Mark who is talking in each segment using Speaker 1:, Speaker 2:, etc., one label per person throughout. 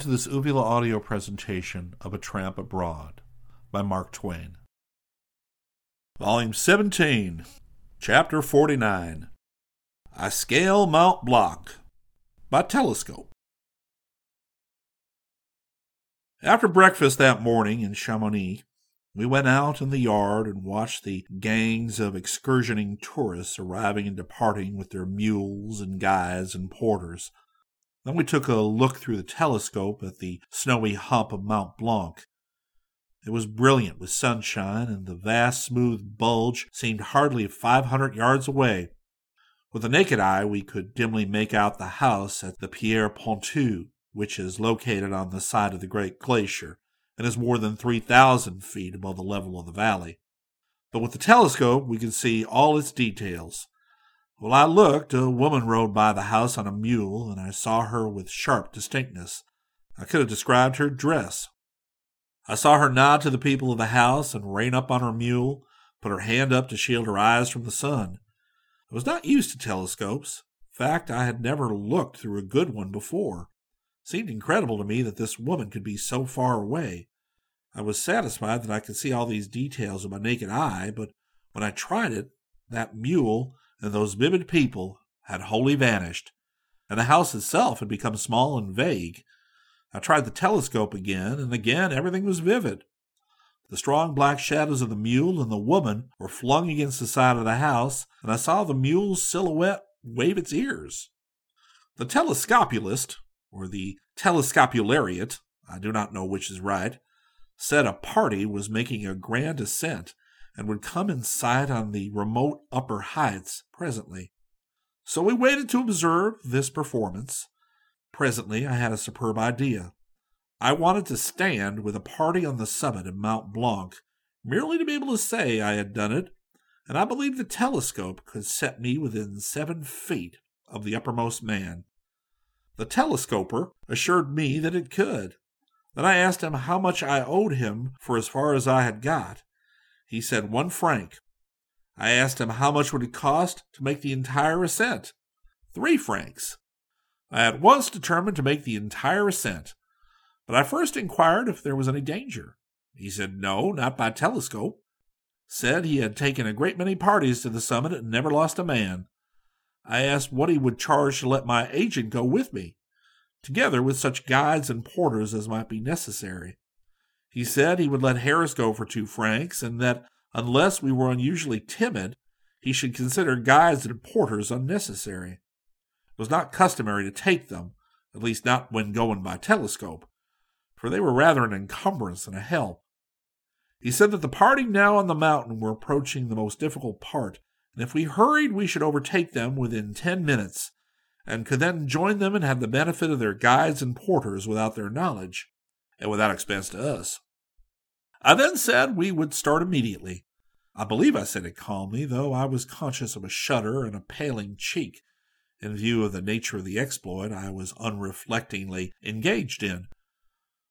Speaker 1: To this Uvula audio presentation of A Tramp Abroad by Mark Twain. Volume 17, Chapter 49 I Scale Mount Blanc by Telescope. After breakfast that morning in Chamonix, we went out in the yard and watched the gangs of excursioning tourists arriving and departing with their mules and guides and porters then we took a look through the telescope at the snowy hump of Mont Blanc. It was brilliant with sunshine, and the vast smooth bulge seemed hardly five hundred yards away. With the naked eye, we could dimly make out the house at the Pierre Pointue, which is located on the side of the great glacier and is more than 3,000 feet above the level of the valley. But with the telescope, we could see all its details well, I looked. A woman rode by the house on a mule, and I saw her with sharp distinctness. I could have described her dress. I saw her nod to the people of the house and rein up on her mule, put her hand up to shield her eyes from the sun. I was not used to telescopes. In fact, I had never looked through a good one before. It seemed incredible to me that this woman could be so far away. I was satisfied that I could see all these details with my naked eye, but when I tried it, that mule and those vivid people had wholly vanished, and the house itself had become small and vague. I tried the telescope again, and again everything was vivid. The strong black shadows of the mule and the woman were flung against the side of the house, and I saw the mule's silhouette wave its ears. The telescopulist, or the telescopulariat, I do not know which is right, said a party was making a grand ascent and would come in sight on the remote upper heights presently. So we waited to observe this performance. Presently I had a superb idea. I wanted to stand with a party on the summit of Mount Blanc, merely to be able to say I had done it, and I believed the telescope could set me within seven feet of the uppermost man. The telescoper assured me that it could. Then I asked him how much I owed him for as far as I had got. He said one franc. I asked him how much would it cost to make the entire ascent. Three francs. I at once determined to make the entire ascent, but I first inquired if there was any danger. He said no, not by telescope. Said he had taken a great many parties to the summit and never lost a man. I asked what he would charge to let my agent go with me, together with such guides and porters as might be necessary. He said he would let Harris go for two francs, and that unless we were unusually timid, he should consider guides and porters unnecessary. It was not customary to take them, at least not when going by telescope, for they were rather an encumbrance than a help. He said that the party now on the mountain were approaching the most difficult part, and if we hurried, we should overtake them within ten minutes, and could then join them and have the benefit of their guides and porters without their knowledge and without expense to us. I then said we would start immediately. I believe I said it calmly, though I was conscious of a shudder and a paling cheek in view of the nature of the exploit I was unreflectingly engaged in.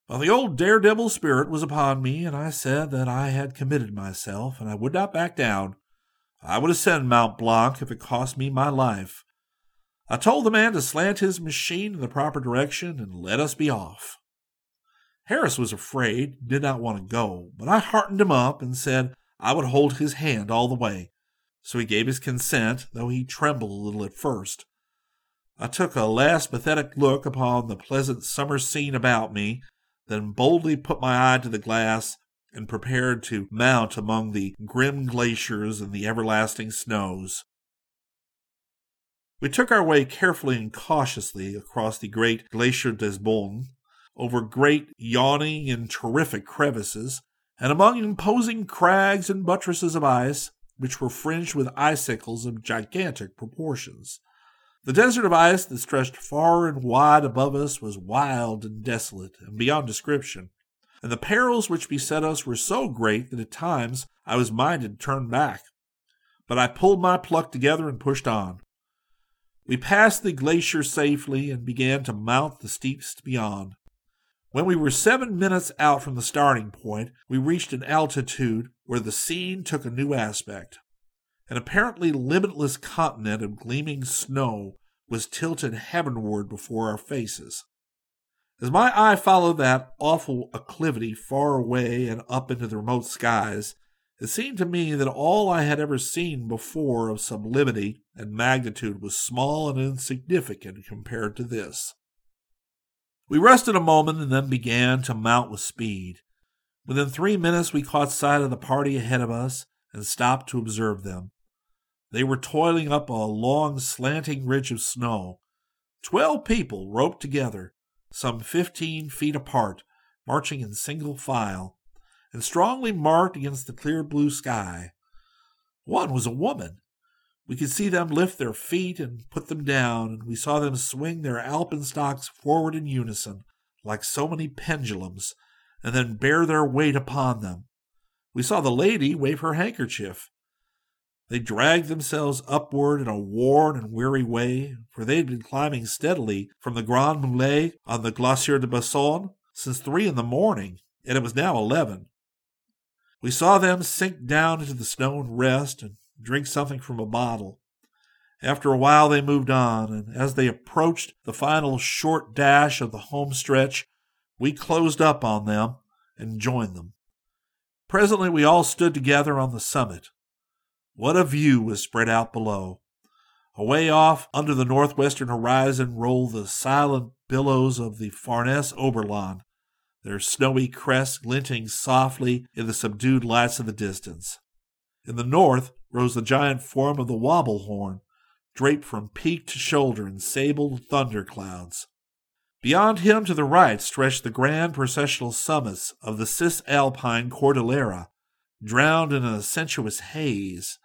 Speaker 1: But the old daredevil spirit was upon me, and I said that I had committed myself, and I would not back down. I would ascend Mount Blanc if it cost me my life. I told the man to slant his machine in the proper direction and let us be off. Harris was afraid, did not want to go, but I heartened him up and said I would hold his hand all the way. So he gave his consent, though he trembled a little at first. I took a last pathetic look upon the pleasant summer scene about me, then boldly put my eye to the glass and prepared to mount among the grim glaciers and the everlasting snows. We took our way carefully and cautiously across the great Glacier des Bones, over great, yawning, and terrific crevices, and among imposing crags and buttresses of ice, which were fringed with icicles of gigantic proportions. The desert of ice that stretched far and wide above us was wild and desolate and beyond description, and the perils which beset us were so great that at times I was minded to turn back. But I pulled my pluck together and pushed on. We passed the glacier safely and began to mount the steeps beyond. When we were seven minutes out from the starting point, we reached an altitude where the scene took a new aspect. An apparently limitless continent of gleaming snow was tilted heavenward before our faces. As my eye followed that awful acclivity far away and up into the remote skies, it seemed to me that all I had ever seen before of sublimity and magnitude was small and insignificant compared to this. We rested a moment and then began to mount with speed. Within three minutes, we caught sight of the party ahead of us and stopped to observe them. They were toiling up a long, slanting ridge of snow. Twelve people roped together, some fifteen feet apart, marching in single file, and strongly marked against the clear blue sky. One was a woman. We could see them lift their feet and put them down, and we saw them swing their alpenstocks forward in unison, like so many pendulums, and then bear their weight upon them. We saw the lady wave her handkerchief. They dragged themselves upward in a worn and weary way, for they had been climbing steadily from the Grand Mulets on the Glacier de Bossons since three in the morning, and it was now eleven. We saw them sink down into the snow and rest and drink something from a bottle. After a while, they moved on, and as they approached the final short dash of the home stretch, we closed up on them and joined them. Presently, we all stood together on the summit. What a view was spread out below! Away off under the northwestern horizon rolled the silent billows of the Farnese Oberland, their snowy crests glinting softly in the subdued lights of the distance. In the north rose the giant form of the Wabelhorn, draped from peak to shoulder in sable thunder clouds. Beyond him to the right stretched the grand processional summits of the Cisalpine Cordillera, drowned in a sensuous haze.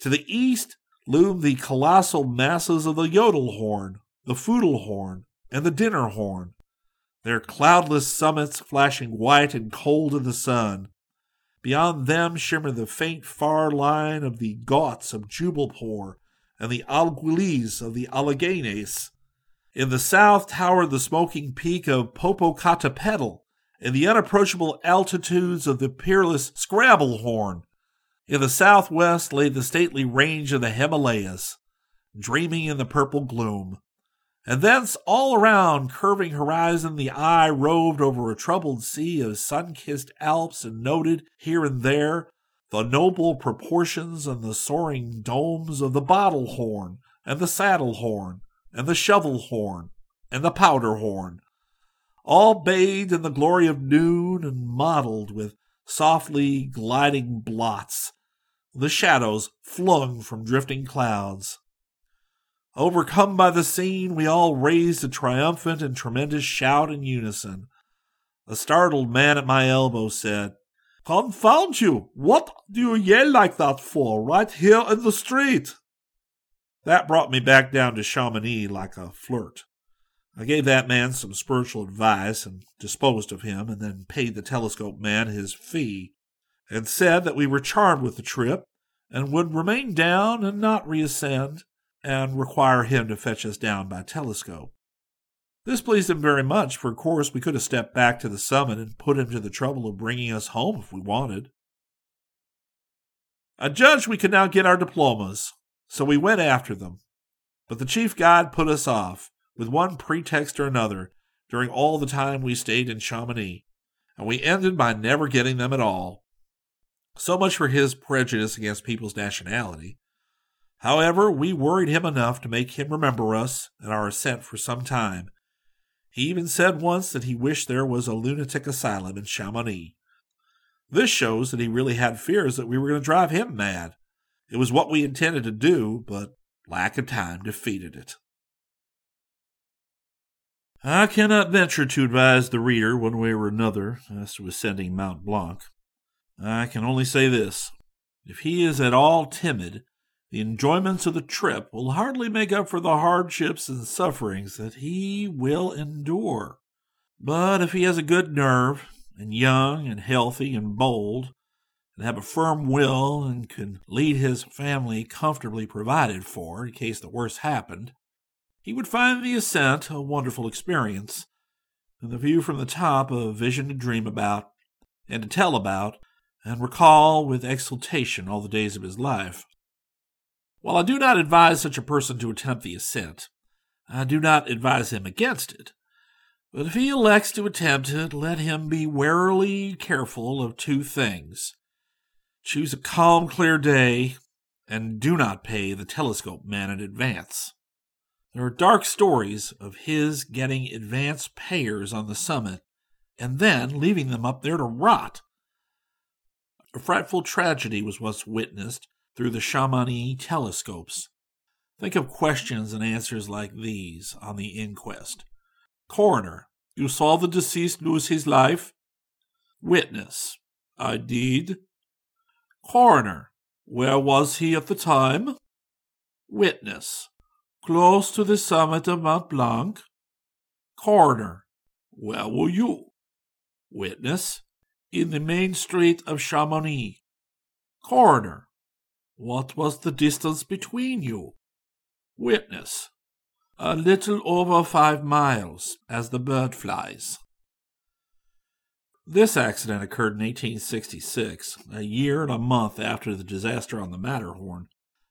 Speaker 1: To the east loomed the colossal masses of the Jodelhorn, the Fudelhorn, and the Dinnerhorn, their cloudless summits flashing white and cold in the sun. Beyond them shimmered the faint far line of the Ghauts of Jubbulpore and the Aiguilles of the Alleghanies. In the south towered the smoking peak of Popocatepetl and the unapproachable altitudes of the peerless Scrabblehorn. In the southwest lay the stately range of the Himalayas, dreaming in the purple gloom. And thence all around curving horizon the eye roved over a troubled sea of sun-kissed Alps and noted here and there the noble proportions and the soaring domes of the bottle horn and the saddle horn and the shovel horn and the powder horn, all bathed in the glory of noon and mottled with softly gliding blots, the shadows flung from drifting clouds. Overcome by the scene, we all raised a triumphant and tremendous shout in unison. A startled man at my elbow said, Confound you! What do you yell like that for, right here in the street? That brought me back down to Chamonix like a flirt. I gave that man some spiritual advice and disposed of him, and then paid the telescope man his fee, and said that we were charmed with the trip and would remain down and not reascend and require him to fetch us down by telescope. This pleased him very much, for of course we could have stepped back to the summit and put him to the trouble of bringing us home if we wanted. I judged we could now get our diplomas, so we went after them. But the chief guide put us off, with one pretext or another, during all the time we stayed in Chamonix, and we ended by never getting them at all. So much for his prejudice against people's nationality. However, we worried him enough to make him remember us and our ascent for some time. He even said once that he wished there was a lunatic asylum in Chamonix. This shows that he really had fears that we were going to drive him mad. It was what we intended to do, but lack of time defeated it. I cannot venture to advise the reader one way or another as to ascending Mount Blanc. I can only say this. If he is at all timid, the enjoyments of the trip will hardly make up for the hardships and sufferings that he will endure. But if he has a good nerve, and young and healthy and bold, and have a firm will and can lead his family comfortably provided for in case the worst happened, he would find the ascent a wonderful experience, and the view from the top a vision to dream about, and to tell about, and recall with exultation all the days of his life. While I do not advise such a person to attempt the ascent, I do not advise him against it. But if he elects to attempt it, let him be warily careful of two things. Choose a calm, clear day, and do not pay the telescope man in advance. There are dark stories of his getting advance payers on the summit and then leaving them up there to rot. A frightful tragedy was once witnessed through the Chamonix telescopes. Think of questions and answers like these on the inquest. Coroner, you saw the deceased lose his life? Witness, I did. Coroner, where was he at the time? Witness, close to the summit of Mont Blanc. Coroner, where were you? Witness, in the main street of Chamonix. Coroner, what was the distance between you? Witness, a little over five miles as the bird flies. This accident occurred in 1866, a year and a month after the disaster on the Matterhorn.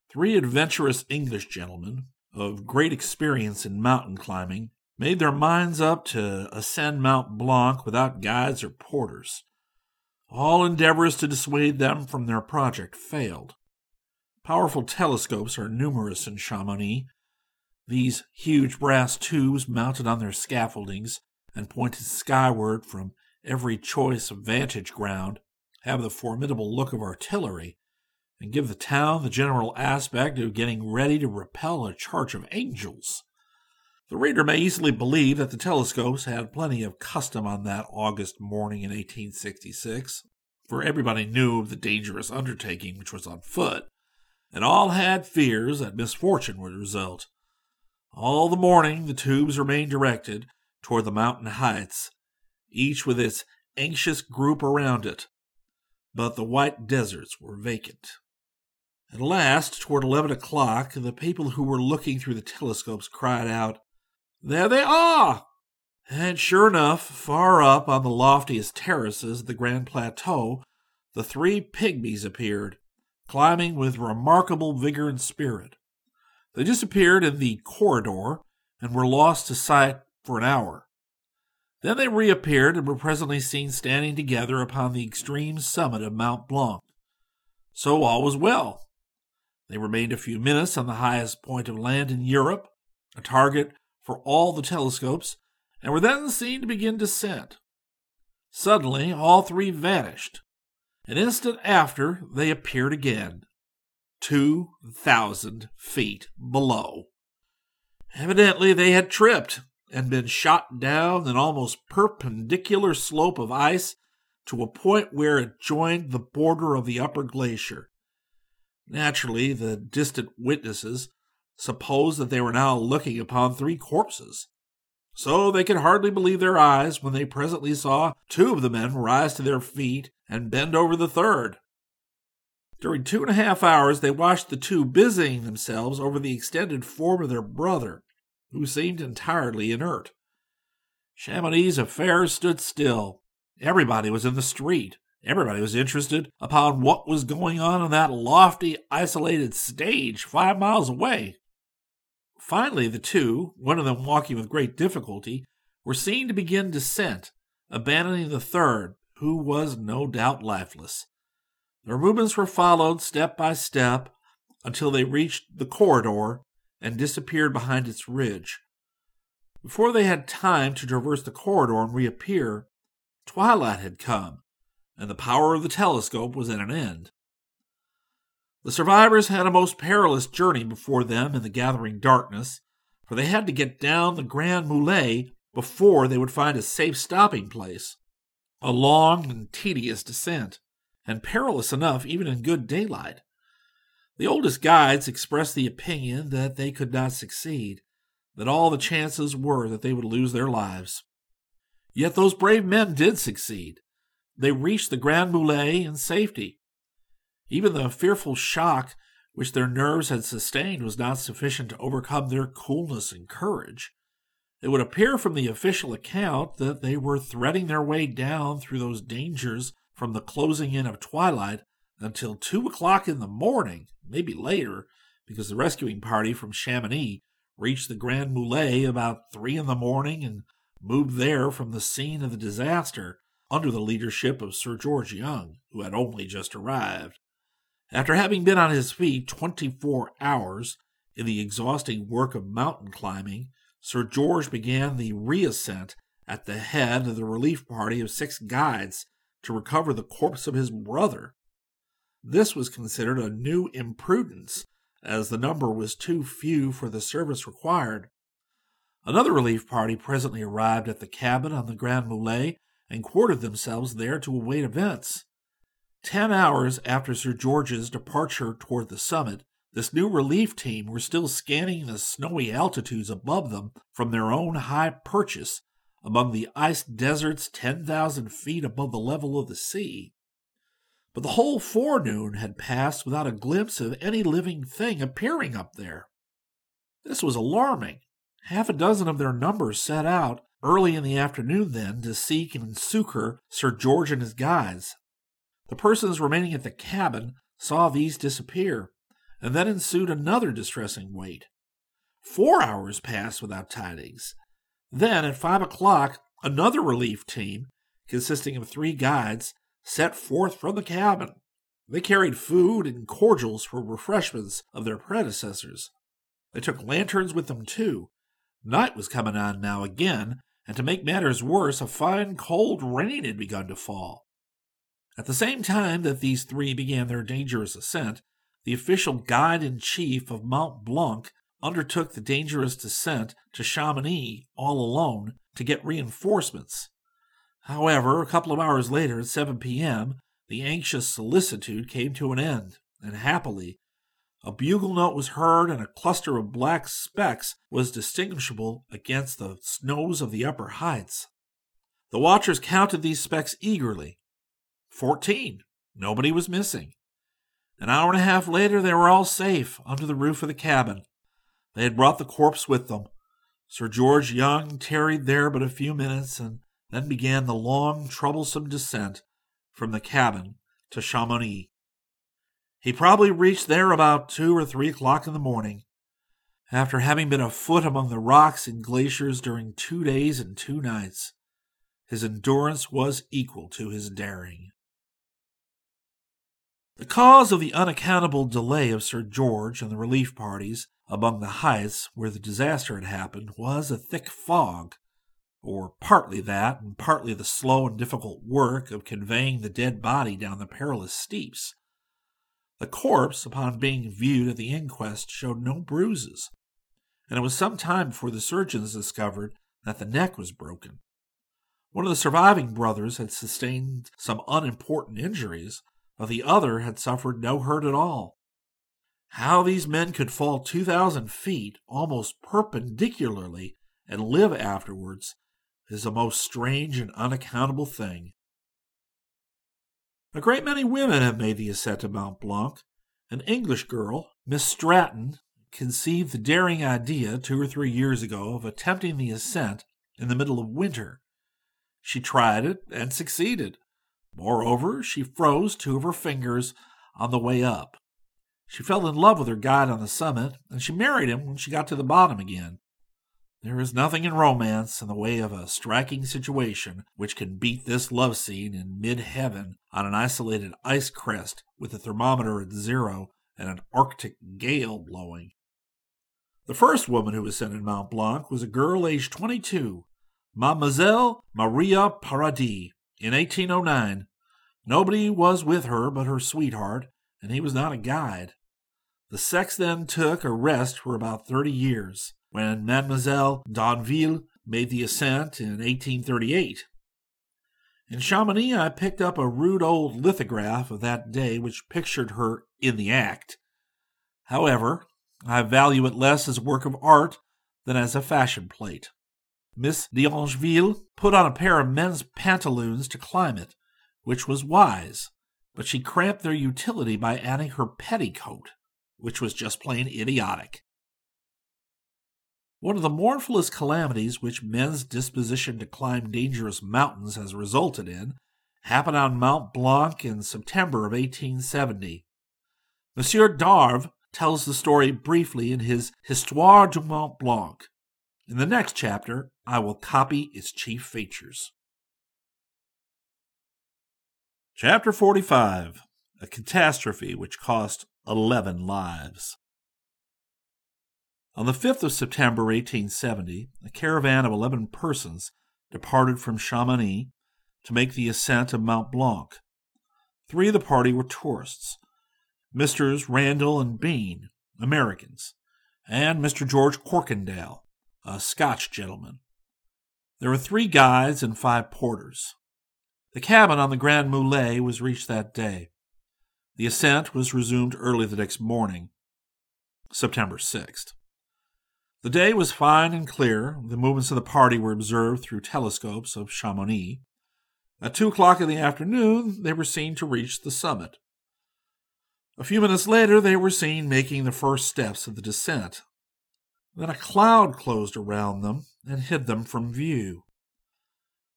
Speaker 1: Three adventurous English gentlemen, of great experience in mountain climbing, made their minds up to ascend Mount Blanc without guides or porters. All endeavors to dissuade them from their project failed. Powerful telescopes are numerous in Chamonix. These huge brass tubes mounted on their scaffoldings and pointed skyward from every choice vantage ground have the formidable look of artillery and give the town the general aspect of getting ready to repel a charge of angels. The reader may easily believe that the telescopes had plenty of custom on that August morning in 1866, for everybody knew of the dangerous undertaking which was on foot, and all had fears that misfortune would result. All the morning the tubes remained directed toward the mountain heights, each with its anxious group around it. But the white deserts were vacant. At last, toward eleven o'clock, the people who were looking through the telescopes cried out, There they are! And sure enough, far up on the loftiest terraces of the Grand Plateau, the three pygmies appeared, climbing with remarkable vigor and spirit. They disappeared in the corridor and were lost to sight for an hour. Then they reappeared and were presently seen standing together upon the extreme summit of Mount Blanc. So all was well. They remained a few minutes on the highest point of land in Europe, a target for all the telescopes, and were then seen to begin descent. Suddenly, all three vanished, an instant after, they appeared again, two thousand feet below. Evidently, they had tripped and been shot down an almost perpendicular slope of ice to a point where it joined the border of the upper glacier. Naturally, the distant witnesses supposed that they were now looking upon three corpses. So they could hardly believe their eyes when they presently saw two of the men rise to their feet and bend over the third. During two and a half hours, they watched the two busying themselves over the extended form of their brother, who seemed entirely inert. Chamonix's affairs stood still. Everybody was in the street. Everybody was interested upon what was going on on that lofty, isolated stage five miles away. Finally, the two, one of them walking with great difficulty, were seen to begin descent, abandoning the third, who was no doubt lifeless. Their movements were followed step by step until they reached the corridor and disappeared behind its ridge. Before they had time to traverse the corridor and reappear, twilight had come, and the power of the telescope was at an end. The survivors had a most perilous journey before them in the gathering darkness, for they had to get down the Grand Mulets before they would find a safe stopping place. A long and tedious descent, and perilous enough even in good daylight. The oldest guides expressed the opinion that they could not succeed, that all the chances were that they would lose their lives. Yet those brave men did succeed. They reached the Grand Mulets in safety, even the fearful shock which their nerves had sustained was not sufficient to overcome their coolness and courage. It would appear from the official account that they were threading their way down through those dangers from the closing in of twilight until two o'clock in the morning, maybe later, because the rescuing party from Chamonix reached the Grand Mulets about three in the morning and moved there from the scene of the disaster under the leadership of Sir George Young, who had only just arrived. After having been on his feet 24 hours in the exhausting work of mountain climbing, Sir George began the reascent at the head of the relief party of six guides to recover the corpse of his brother. This was considered a new imprudence, as the number was too few for the service required. Another relief party presently arrived at the cabin on the Grand Mulets and quartered themselves there to await events. Ten hours after Sir George's departure toward the summit, this new relief team were still scanning the snowy altitudes above them from their own high purchase among the ice deserts 10,000 feet above the level of the sea. But the whole forenoon had passed without a glimpse of any living thing appearing up there. This was alarming. Half a dozen of their number set out early in the afternoon then to seek and succor Sir George and his guides. The persons remaining at the cabin saw these disappear, and then ensued another distressing wait. Four hours passed without tidings. Then, at five o'clock, another relief team, consisting of three guides, set forth from the cabin. They carried food and cordials for refreshments of their predecessors. They took lanterns with them, too. Night was coming on now again, and to make matters worse, a fine cold rain had begun to fall. At the same time that these three began their dangerous ascent, the official guide in chief of Mont Blanc undertook the dangerous descent to Chamonix all alone to get reinforcements. However, a couple of hours later, at 7 p.m., the anxious solicitude came to an end, and happily, a bugle note was heard, and a cluster of black specks was distinguishable against the snows of the upper heights. The watchers counted these specks eagerly. Fourteen. Nobody was missing. An hour and a half later, they were all safe under the roof of the cabin. They had brought the corpse with them. Sir George Young tarried there but a few minutes, and then began the long, troublesome descent from the cabin to Chamonix. He probably reached there about two or three o'clock in the morning. After having been afoot among the rocks and glaciers during two days and two nights, his endurance was equal to his daring. The cause of the unaccountable delay of Sir George and the relief parties among the heights where the disaster had happened was a thick fog, or partly that, and partly the slow and difficult work of conveying the dead body down the perilous steeps. The corpse, upon being viewed at the inquest, showed no bruises, and it was some time before the surgeons discovered that the neck was broken. One of the surviving brothers had sustained some unimportant injuries, the other had suffered no hurt at all. How these men could fall 2,000 feet almost perpendicularly and live afterwards is a most strange and unaccountable thing. A great many women have made the ascent to Mont Blanc. An English girl, Miss Stratton, conceived the daring idea two or three years ago of attempting the ascent in the middle of winter. She tried it and succeeded. Moreover, she froze two of her fingers on the way up. She fell in love with her guide on the summit, and she married him when she got to the bottom again. There is nothing in romance in the way of a striking situation which can beat this love scene in mid heaven on an isolated ice crest with the thermometer at zero and an arctic gale blowing. The first woman who ascended Mont Blanc was a girl aged 22, Mademoiselle Maria Paradis, in 1809, nobody was with her but her sweetheart, and he was not a guide. The sex then took a rest for about 30 years, when Mademoiselle d'Angeville made the ascent in 1838. In Chamonix, I picked up a rude old lithograph of that day which pictured her in the act. However, I value it less as a work of art than as a fashion plate. Miss d'Angeville put on a pair of men's pantaloons to climb it, which was wise, but she cramped their utility by adding her petticoat, which was just plain idiotic. One of the mournfulest calamities which men's disposition to climb dangerous mountains has resulted in happened on Mount Blanc in September of 1870. Monsieur D'Arve tells the story briefly in his Histoire du Mont Blanc. In the next chapter, I will copy its chief features. Chapter 45 A Catastrophe Which Cost 11 Lives. On the 5th of September, 1870, a caravan of 11 persons departed from Chamonix to make the ascent of Mont Blanc. Three of the party were tourists Messrs. Randall and Bean, Americans, and Mr. George Corkindale, a Scotch gentleman. There were three guides and five porters. The cabin on the Grand Mulets was reached that day. The ascent was resumed early the next morning, September 6th. The day was fine and clear. The movements of the party were observed through telescopes of Chamonix. At two o'clock in the afternoon, they were seen to reach the summit. A few minutes later, they were seen making the first steps of the descent. Then a cloud closed around them and hid them from view.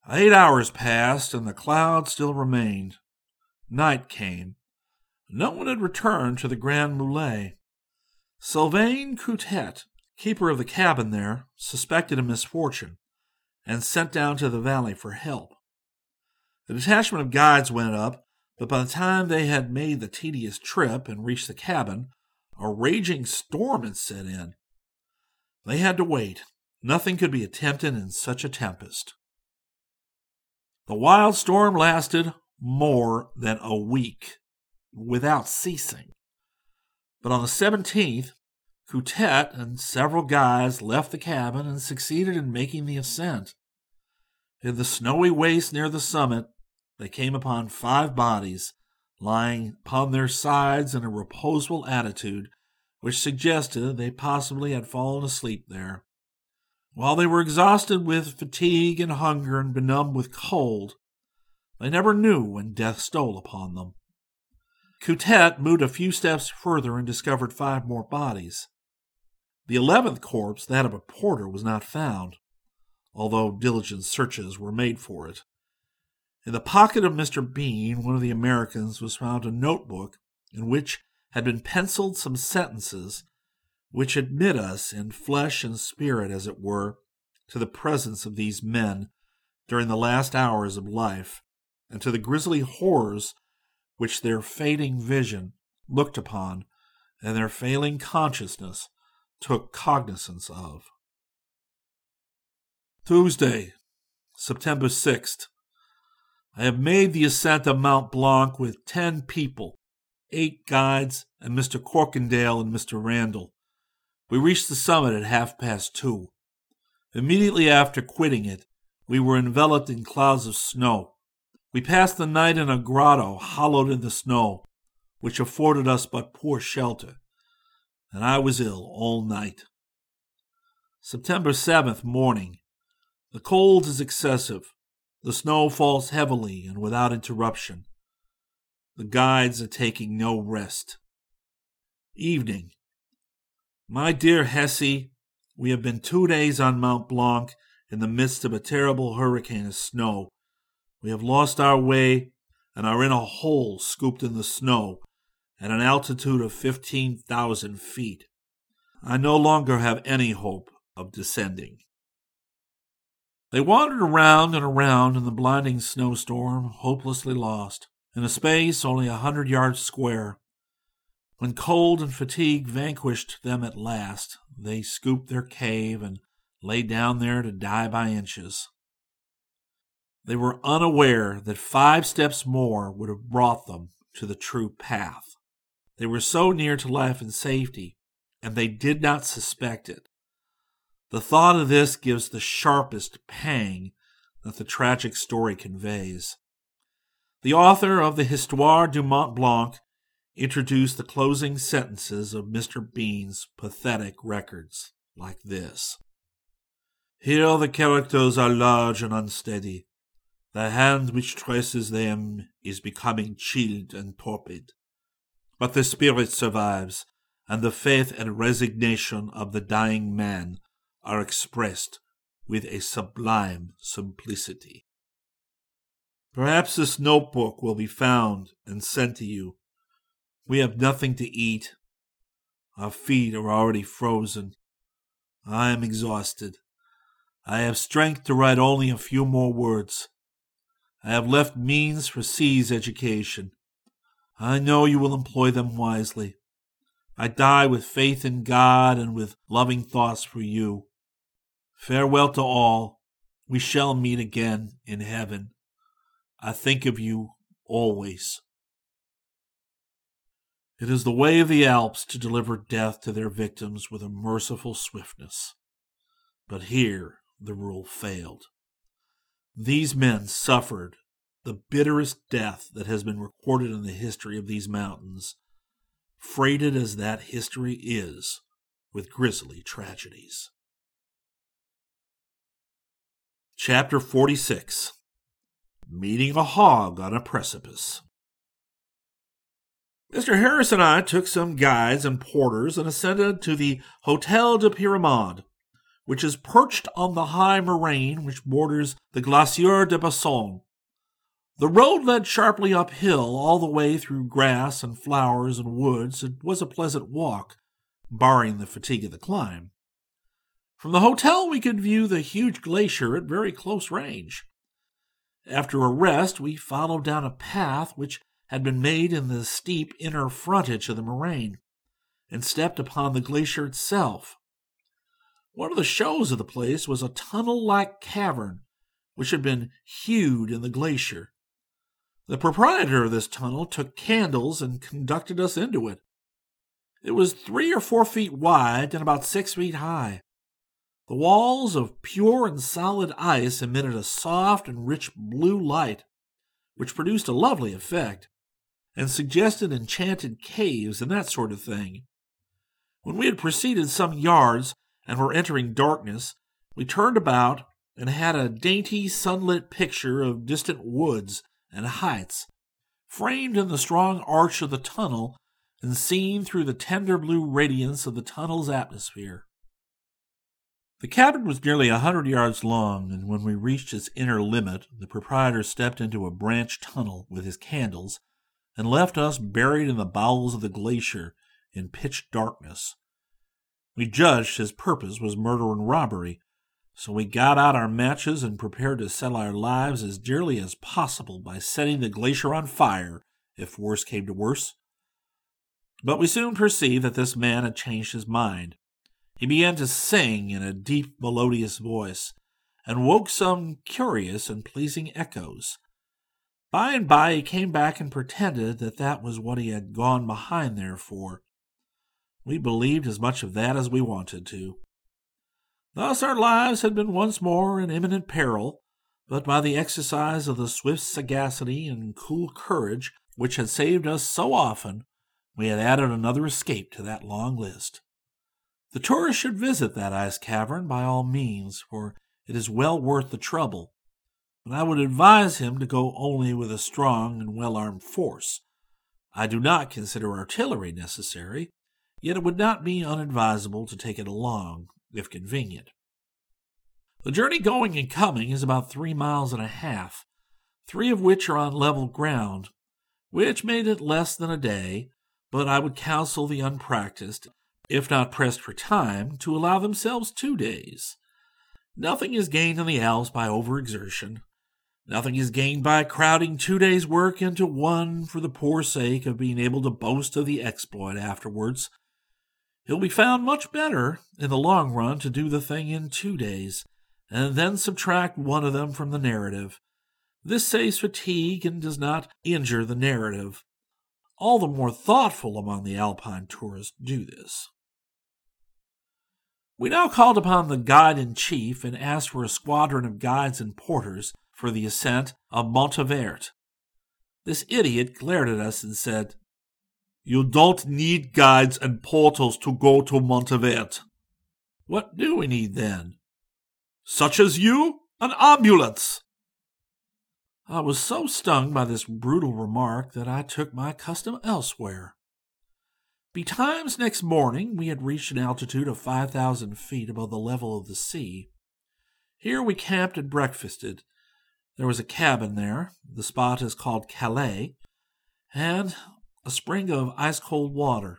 Speaker 1: Eight hours passed, and the cloud still remained. Night came. No one had returned to the Grand Mulets. Sylvain Couttet, keeper of the cabin there, suspected a misfortune and sent down to the valley for help. The detachment of guides went up, but by the time they had made the tedious trip and reached the cabin, a raging storm had set in. They had to wait. Nothing could be attempted in such a tempest. The wild storm lasted more than a week without ceasing. But on the 17th, Couttet and several guides left the cabin and succeeded in making the ascent. In the snowy waste near the summit, they came upon five bodies lying upon their sides in a reposeful attitude, which suggested they possibly had fallen asleep there. While they were exhausted with fatigue and hunger and benumbed with cold, they never knew when death stole upon them. Couttet moved a few steps further and discovered five more bodies. The eleventh corpse, that of a porter, was not found, although diligent searches were made for it. In the pocket of Mr. Bean, one of the Americans, was found a notebook in which had been penciled some sentences which admit us in flesh and spirit, as it were, to the presence of these men during the last hours of life, and to the grisly horrors which their fading vision looked upon and their failing consciousness took cognizance of. Tuesday, September 6th. I have made the ascent of Mount Blanc with ten people, eight guides, and Mr. Corkindale and Mr. Randall. We reached the summit at half past two. Immediately after quitting it, we were enveloped in clouds of snow. We passed the night in a grotto hollowed in the snow, which afforded us but poor shelter, and I was ill all night. September 7th morning. The cold is excessive. The snow falls heavily and without interruption. The guides are taking no rest. Evening. My dear Hesse, we have been two days on Mount Blanc in the midst of a terrible hurricane of snow. We have lost our way and are in a hole scooped in the snow at an altitude of 15,000 feet. I no longer have any hope of descending. They wandered around and around in the blinding snowstorm, hopelessly lost, in a space only a hundred yards square, when cold and fatigue vanquished them at last, they scooped their cave and lay down there to die by inches. They were unaware that five steps more would have brought them to the true path. They were so near to life and safety, and they did not suspect it. The thought of this gives the sharpest pang that the tragic story conveys. The author of the Histoire du Mont Blanc introduced the closing sentences of Mr. Bean's pathetic records, like this Here the characters are large and unsteady. The hand which traces them is becoming chilled and torpid. But the spirit survives, and the faith and resignation of the dying man are expressed with a sublime simplicity. Perhaps this notebook will be found and sent to you we have nothing to eat. Our feet are already frozen. I am exhausted, I have strength to write only a few more words. I have left means for C's education. I know you will employ them wisely. I die with faith in God and with loving thoughts for you. Farewell to all. We shall meet again in heaven. I think of you always. It is the way of the Alps to deliver death to their victims with a merciful swiftness. But here the rule failed. These men suffered the bitterest death that has been recorded in the history of these mountains, freighted as that history is with grisly tragedies. Chapter 46 Meeting a Hog on a Precipice. Mr. Harris and I took some guides and porters and ascended to the Hotel de Pyrmont, which is perched on the high moraine which borders the Glacier de Bossons. The road led sharply uphill all the way through grass and flowers and woods. It was a pleasant walk, barring the fatigue of the climb. From the hotel, we could view the huge glacier at very close range. After a rest, we followed down a path which had been made in the steep inner frontage of the moraine and stepped upon the glacier itself. One of the shows of the place was a tunnel like cavern which had been hewed in the glacier. The proprietor of this tunnel took candles and conducted us into it. It was three or four feet wide and about six feet high. The walls of pure and solid ice emitted a soft and rich blue light, which produced a lovely effect, and suggested enchanted caves and that sort of thing. When we had proceeded some yards and were entering darkness, we turned about and had a dainty sunlit picture of distant woods and heights, framed in the strong arch of the tunnel and seen through the tender blue radiance of the tunnel's atmosphere. The cabin was nearly a hundred yards long, and when we reached its inner limit, the proprietor stepped into a branch tunnel with his candles and left us buried in the bowels of the glacier in pitch darkness. We judged his purpose was murder and robbery, so we got out our matches and prepared to settle our lives as dearly as possible by setting the glacier on fire, if worse came to worse. But we soon perceived that this man had changed his mind. He began to sing in a deep, melodious voice, and woke some curious and pleasing echoes. By and by he came back and pretended that that was what he had gone behind there for. We believed as much of that as we wanted to. Thus our lives had been once more in imminent peril, but by the exercise of the swift sagacity and cool courage which had saved us so often, we had added another escape to that long list. The tourist should visit that ice cavern by all means, for it is well worth the trouble. But I would advise him to go only with a strong and well armed force. I do not consider artillery necessary, yet it would not be unadvisable to take it along, if convenient. The journey going and coming is about three miles and a half, three of which are on level ground, which made it less than a day, but I would counsel the unpracticed, if not pressed for time, to allow themselves two days. Nothing is gained in the Alps by overexertion. Nothing is gained by crowding two days' work into one for the poor sake of being able to boast of the exploit afterwards. It will be found much better in the long run to do the thing in two days, and then subtract one of them from the narrative. This saves fatigue and does not injure the narrative. All the more thoughtful among the Alpine tourists do this. We now called upon the guide in chief and asked for a squadron of guides and porters for the ascent of Montvert. This idiot glared at us and said, you don't need guides and portals to go to Montvert. What do we need then? Such as you? An ambulance! I was so stung by this brutal remark that I took my custom elsewhere. Betimes next morning, we had reached an altitude of 5,000 feet above the level of the sea. Here we camped and breakfasted. There was a cabin there. The spot is called Caillet, and a spring of ice cold water.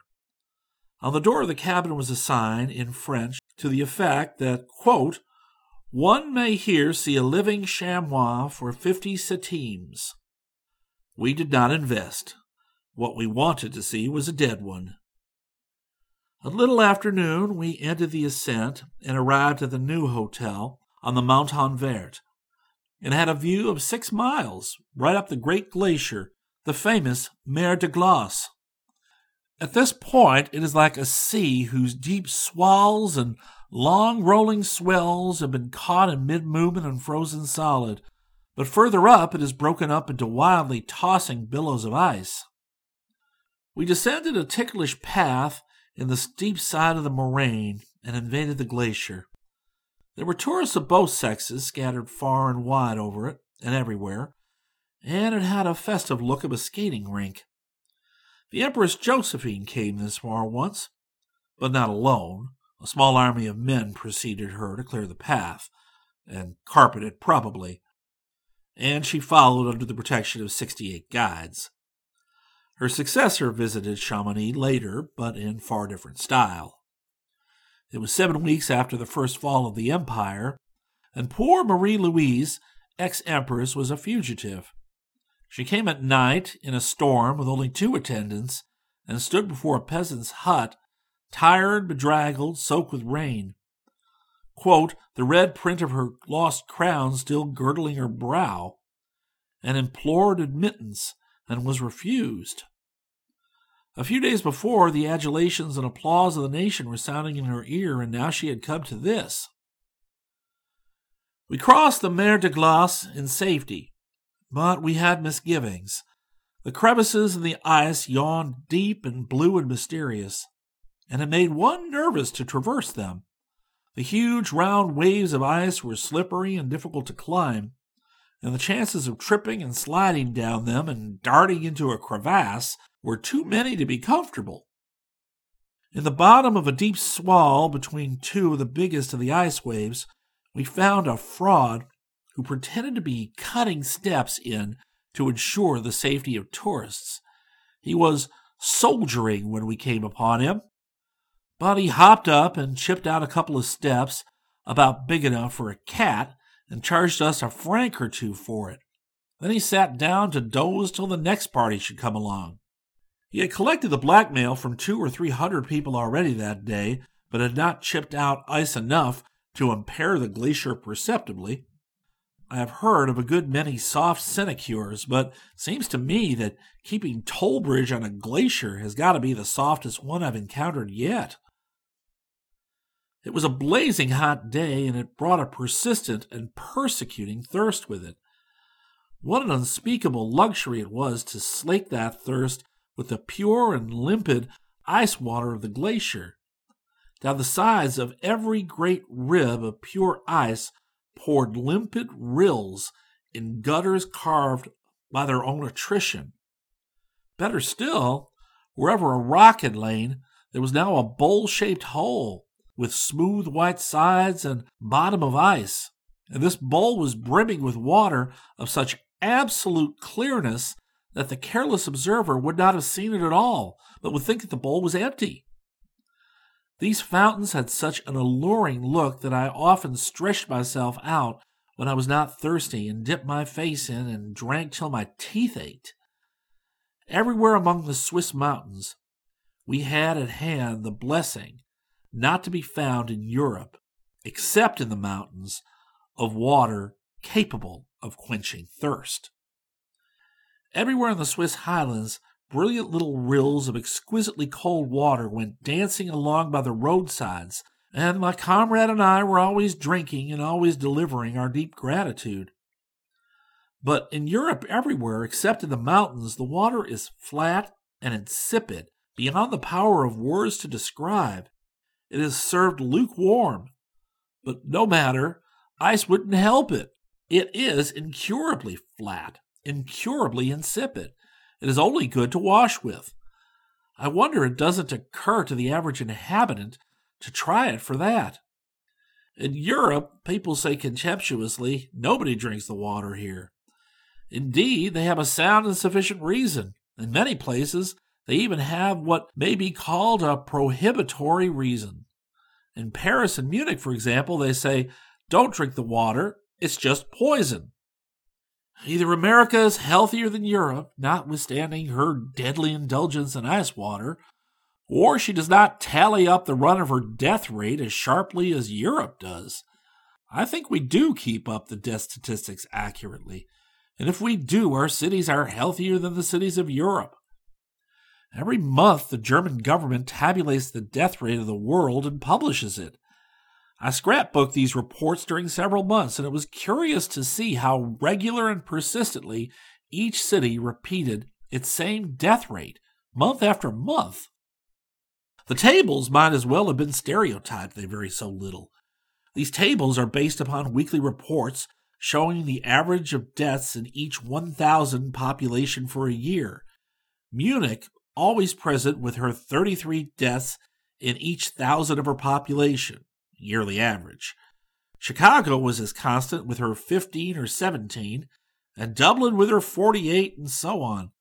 Speaker 1: On the door of the cabin was a sign in French to the effect that, quote, one may here see a living chamois for fifty centimes. We did not invest. What we wanted to see was a dead one. A little after noon, we ended the ascent and arrived at the new hotel on the Montagne Verte, and had a view of six miles right up the great glacier, the famous Mer de Glace. At this point, it is like a sea whose deep swells and long rolling swells have been caught in mid movement and frozen solid, but further up it is broken up into wildly tossing billows of ice. We descended a ticklish path in the steep side of the moraine and invaded the glacier. There were tourists of both sexes scattered far and wide over it and everywhere, and it had a festive look of a skating rink. The Empress Josephine came this far once, but not alone. A small army of men preceded her to clear the path, and carpet it probably, and she followed under the protection of sixty eight guides. Her successor visited Chamonix later, but in far different style. It was seven weeks after the first fall of the empire, and poor Marie Louise, ex empress, was a fugitive. She came at night in a storm with only two attendants and stood before a peasant's hut, tired, bedraggled, soaked with rain. Quote, the red print of her lost crown still girdling her brow, and implored admittance and was refused. A few days before, the adulations and applause of the nation were sounding in her ear, and now she had come to this. We crossed the Mer de Glace in safety, but we had misgivings. The crevices in the ice yawned deep and blue and mysterious, and it made one nervous to traverse them. The huge round waves of ice were slippery and difficult to climb, and the chances of tripping and sliding down them and darting into a crevasse were too many to be comfortable. In the bottom of a deep swell between two of the biggest of the ice waves, we found a fraud who pretended to be cutting steps in to ensure the safety of tourists. He was soldiering when we came upon him, but he hopped up and chipped out a couple of steps about big enough for a cat and charged us a franc or two for it. Then he sat down to doze till the next party should come along. He had collected the blackmail from two or three hundred people already that day, but had not chipped out ice enough to impair the glacier perceptibly. I have heard of a good many soft sinecures, but seems to me that keeping toll bridge on a glacier has got to be the softest one I've encountered yet. It was a blazing hot day, and it brought a persistent and persecuting thirst with it. What an unspeakable luxury it was to slake that thirst with the pure and limpid ice water of the glacier. Down the sides of every great rib of pure ice poured limpid rills in gutters carved by their own attrition. Better still, wherever a rock had lain, there was now a bowl shaped hole with smooth white sides and bottom of ice, and this bowl was brimming with water of such absolute clearness that the careless observer would not have seen it at all, but would think that the bowl was empty. These fountains had such an alluring look that I often stretched myself out when I was not thirsty and dipped my face in and drank till my teeth ached. Everywhere among the Swiss mountains, we had at hand the blessing, not to be found in Europe, except in the mountains, of water capable of quenching thirst. Everywhere in the Swiss highlands Brilliant little rills of exquisitely cold water went dancing along by the roadsides, and my comrade and I were always drinking and always delivering our deep gratitude. But in Europe, everywhere except in the mountains, the water is flat and insipid, beyond the power of words to describe. It is served lukewarm. But no matter, ice wouldn't help it. It is incurably flat, incurably insipid. It is only good to wash with. I wonder it doesn't occur to the average inhabitant to try it for that. In Europe, people say contemptuously, nobody drinks the water here. Indeed, they have a sound and sufficient reason. In many places, they even have what may be called a prohibitory reason. In Paris and Munich, for example, they say, Don't drink the water, it's just poison. Either America is healthier than Europe, notwithstanding her deadly indulgence in ice water, or she does not tally up the run of her death rate as sharply as Europe does. I think we do keep up the death statistics accurately, and if we do, our cities are healthier than the cities of Europe. Every month, the German government tabulates the death rate of the world and publishes it. I scrapbooked these reports during several months, and it was curious to see how regular and persistently each city repeated its same death rate, month after month. The tables might as well have been stereotyped, they vary so little. These tables are based upon weekly reports showing the average of deaths in each 1,000 population for a year. Munich, always present with her 33 deaths in each thousand of her population yearly average. Chicago was as constant with her 15 or 17, and Dublin with her 48, and so on.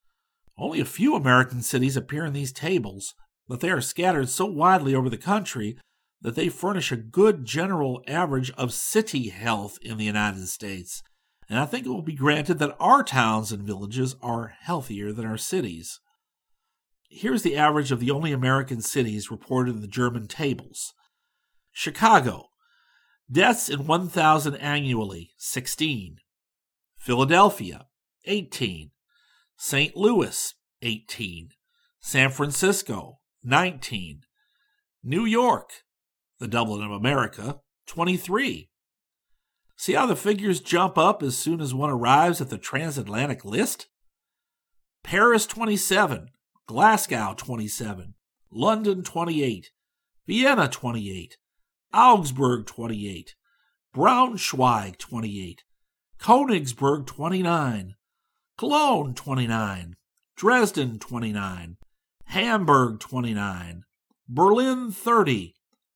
Speaker 1: Only a few American cities appear in these tables, but they are scattered so widely over the country that they furnish a good general average of city health in the United States. And I think it will be granted that our towns and villages are healthier than our cities. Here's the average of the only American cities reported in the German tables. Chicago, deaths in 1,000 annually, 16. Philadelphia, 18. St. Louis, 18. San Francisco, 19. New York, the Dublin of America, 23. See how the figures jump up as soon as one arrives at the transatlantic list? Paris, 27. Glasgow, 27. London, 28. Vienna, 28. Augsburg 28, Braunschweig 28, Königsberg 29, Cologne 29, Dresden 29, Hamburg 29, Berlin 30,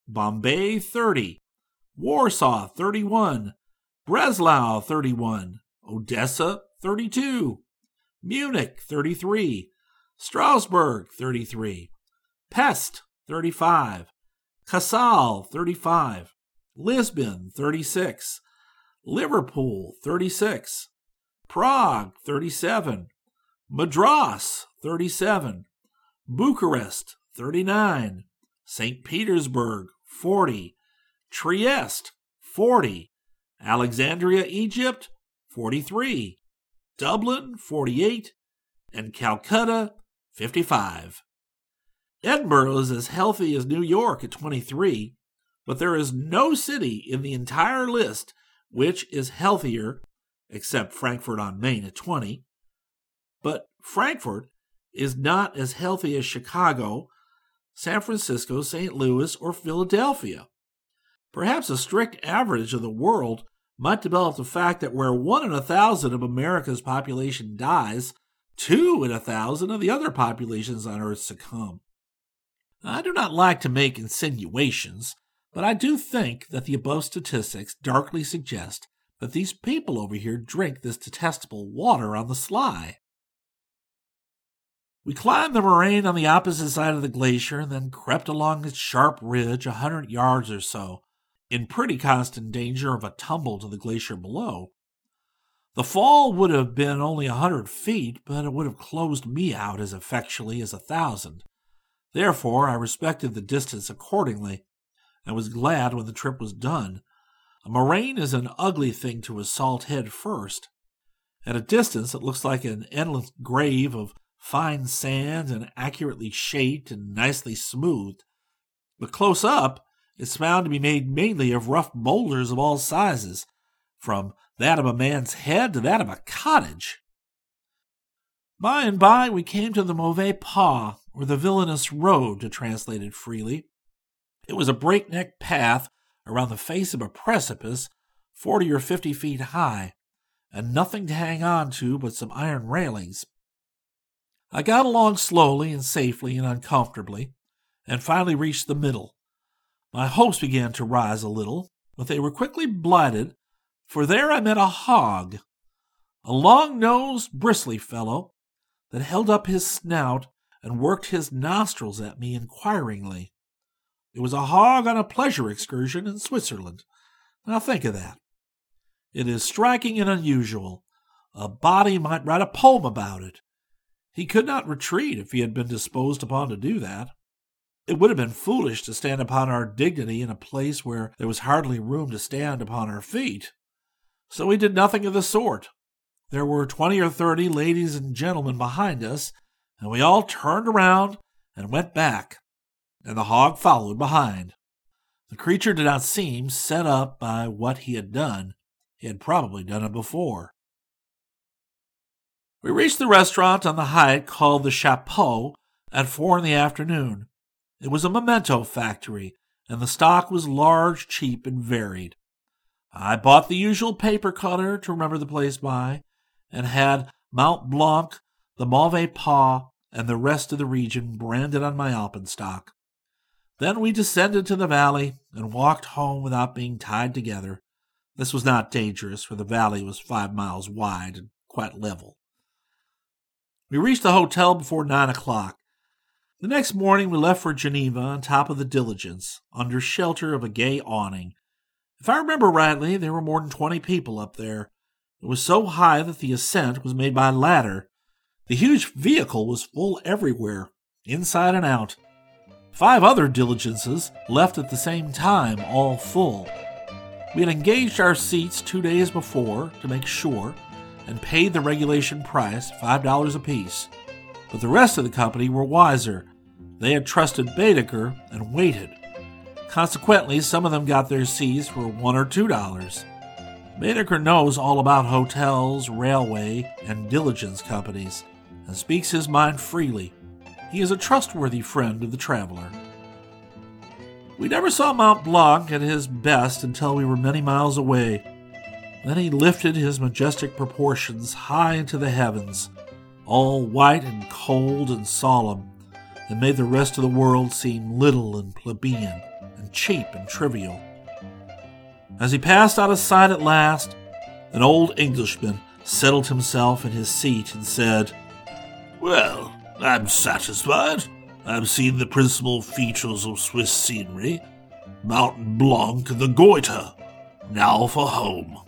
Speaker 1: Bombay 30, Warsaw 31, Breslau 31, Odessa 32, Munich 33, Strasbourg 33, Pest 35, Kassel, 35. Lisbon, 36. Liverpool, 36. Prague, 37. Madras, 37. Bucharest, 39. St. Petersburg, 40. Trieste, 40. Alexandria, Egypt, 43. Dublin, 48. And Calcutta, 55. Edinburgh is as healthy as New York at 23, but there is no city in the entire list which is healthier, except Frankfurt on Main at 20. But Frankfurt is not as healthy as Chicago, San Francisco, St. Louis, or Philadelphia. Perhaps a strict average of the world might develop the fact that where one in a thousand of America's population dies, two in a thousand of the other populations on Earth succumb. I do not like to make insinuations, but I do think that the above statistics darkly suggest that these people over here drink this detestable water on the sly. We climbed the moraine on the opposite side of the glacier and then crept along its sharp ridge a hundred yards or so, in pretty constant danger of a tumble to the glacier below. The fall would have been only a hundred feet, but it would have closed me out as effectually as a thousand. Therefore, I respected the distance accordingly, and was glad when the trip was done. A moraine is an ugly thing to assault head first. At a distance, it looks like an endless grave of fine sand and accurately shaped and nicely smoothed. But close up, it's found to be made mainly of rough boulders of all sizes, from that of a man's head to that of a cottage. By and by, we came to the Mauvais Pas, or the villainous road, to translate it freely. It was a breakneck path around the face of a precipice, forty or fifty feet high, and nothing to hang on to but some iron railings. I got along slowly and safely and uncomfortably, and finally reached the middle. My hopes began to rise a little, but they were quickly blighted, for there I met a hog, a long nosed, bristly fellow that held up his snout and worked his nostrils at me inquiringly. It was a hog on a pleasure excursion in Switzerland. Now think of that. It is striking and unusual. A body might write a poem about it. He could not retreat if he had been disposed upon to do that. It would have been foolish to stand upon our dignity in a place where there was hardly room to stand upon our feet. So we did nothing of the sort. There were twenty or thirty ladies and gentlemen behind us, and we all turned around and went back, and the hog followed behind. The creature did not seem set up by what he had done. He had probably done it before. We reached the restaurant on the height called the Chapeau at four in the afternoon. It was a memento factory, and the stock was large, cheap, and varied. I bought the usual paper cutter to remember the place by, and had Mont Blanc, the Mauvais Pas, and the rest of the region branded on my alpenstock. Then we descended to the valley and walked home without being tied together. This was not dangerous, for the valley was five miles wide and quite level. We reached the hotel before nine o'clock, the next morning we left for Geneva on top of the diligence, under shelter of a gay awning. If I remember rightly, there were more than twenty people up there. It was so high that the ascent was made by ladder. The huge vehicle was full everywhere, inside and out. Five other diligences left at the same time, all full. We had engaged our seats two days before to make sure and paid the regulation price, $5 apiece. But the rest of the company were wiser they had trusted Baedeker and waited. Consequently, some of them got their seats for one or two dollars. Baedeker knows all about hotels, railway, and diligence companies, and speaks his mind freely. He is a trustworthy friend of the traveler. We never saw Mont Blanc at his best until we were many miles away. Then he lifted his majestic proportions high into the heavens, all white and cold and solemn, and made the rest of the world seem little and plebeian and cheap and trivial. As he passed out of sight at last, an old Englishman settled himself in his seat and said, Well, I'm satisfied. I've seen the principal features of Swiss scenery Mountain Blanc and the Goiter. Now for home.